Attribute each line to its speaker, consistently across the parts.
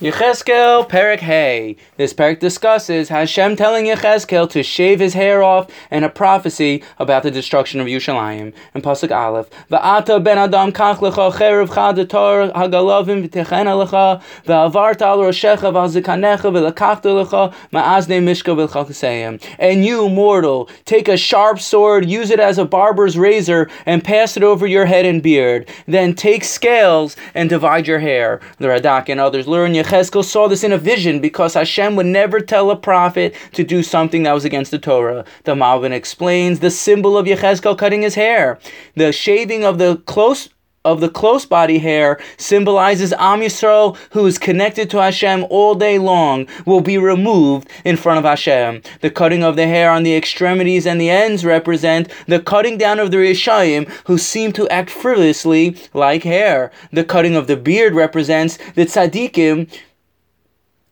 Speaker 1: Yechezkel Perek Hay. This Perek discusses Hashem telling Yechezkel to shave his hair off and a prophecy about the destruction of Yerushalayim. And Pasuk Aleph. Va'ata ben Adam kach lecha cherev chadator hagalovim v'techena lecha v'avarta al roshecha v'azikanecha v'lekachta lecha ma'azne mishka v'lchakaseyim. And you, mortal, take a sharp sword, use it as a barber's razor, and pass it over your head and beard. Then take scales and divide your hair. The Radak and others learn Yechezkel saw this in a vision because Hashem would never tell a prophet to do something that was against the Torah. The Malbim explains the symbol of Yechezkel cutting his hair. The shaving of the close of the close body hair symbolizes Am Yisrael, who is connected to Hashem all day long, will be removed in front of Hashem. The cutting of the hair on the extremities and the ends represent the cutting down of the Rishayim, who seem to act frivolously like hair. The cutting of the beard represents the tzaddikim,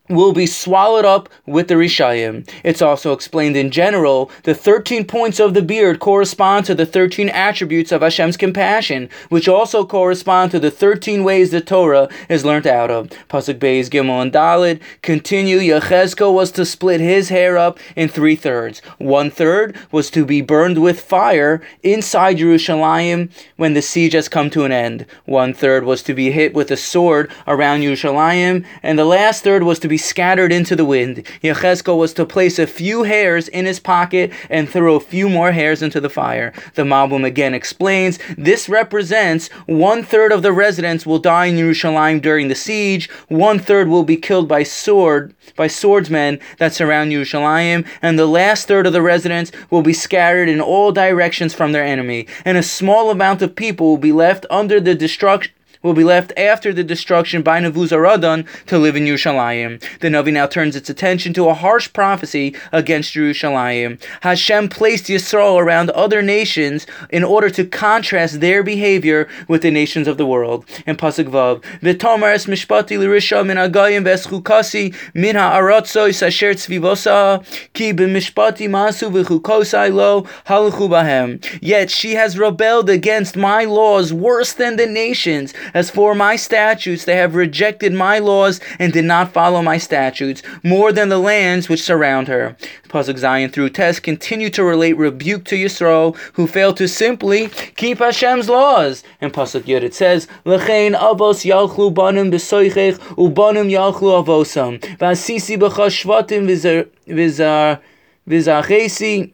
Speaker 1: will be swallowed up with the Rishayim. It's also explained in general, the 13 points of the beard correspond to the 13 attributes of Hashem's compassion, which also correspond to the 13 ways the Torah is learnt out of. Pasuk Beis, Gimel, and Dalid continue, Yechezkel was to split his hair up in three thirds. One third was to be burned with fire inside Jerusalem when the siege has come to an end. One third was to be hit with a sword around Jerusalem, and the last third was to be scattered into the wind. Yechezkel was to place a few hairs in his pocket and throw a few more hairs into the fire. The Malbim again explains this represents one third of the residents will die in Jerusalem during the siege, one third will be killed by sword by swordsmen that surround Jerusalem, and the last third of the residents will be scattered in all directions from their enemy, and a small amount of people will be left under the destruction will be left after the destruction by Nebuzaradan to live in Yerushalayim. The Navi now turns its attention to a harsh prophecy against Yerushalayim. Hashem placed Yisrael around other nations in order to contrast their behavior with the nations of the world. In Pasuk Vav, V'tomer es mishpati lirisha min agayim v'eschukasi min ha'aratzois asher tzvivosa ki b'mishpati masu v'chukosai lo halachu bahem. Yet she has rebelled against my laws worse than the nations as for my statutes, they have rejected my laws and did not follow my statutes, more than the lands which surround her. Pasuk Zayin through Tes continue to relate rebuke to Yisro, who failed to simply keep Hashem's laws. In Pasuk Yud it says, L'chein avos yalchlu banim b'soichech, ubanim yalchlu avosam, v'asisi b'chashvatim v'zar v'zachesi,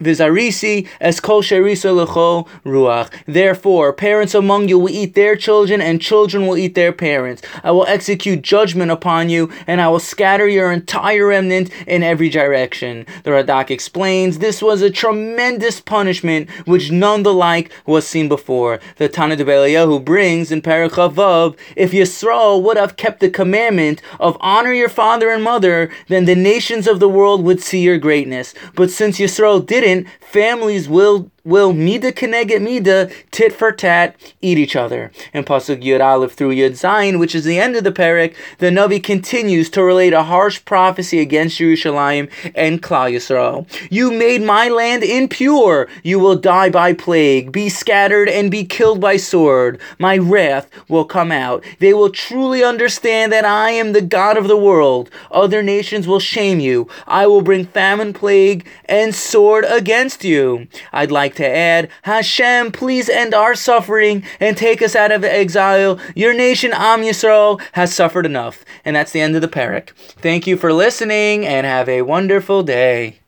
Speaker 1: Vizarisi es kol sherisa lecho ruach. Therefore, parents among you will eat their children, and children will eat their parents. I will execute judgment upon you, and I will scatter your entire remnant in every direction. The Radak explains this was a tremendous punishment which none the like was seen before. The Tanna Devei Eliyahu brings in Parachavav, if Yisrael would have kept the commandment of honor your father and mother, then the nations of the world would see your greatness. But since Yisrael didn't, families will will mida keneged mida, tit for tat, eat each other. In Pasuk Yud Aleph through Yud Zayin, which is the end of the perek, the Navi continues to relate a harsh prophecy against Jerusalem and Klal Yisrael. You made my land impure. You will die by plague, be scattered, and be killed by sword. My wrath will come out. They will truly understand that I am the God of the world. Other nations will shame you. I will bring famine, plague, and sword against you. I'd like to add, Hashem, please end our suffering and take us out of exile. Your nation, Am Yisrael, has suffered enough. And that's the end of the perek. Thank you for listening and have a wonderful day.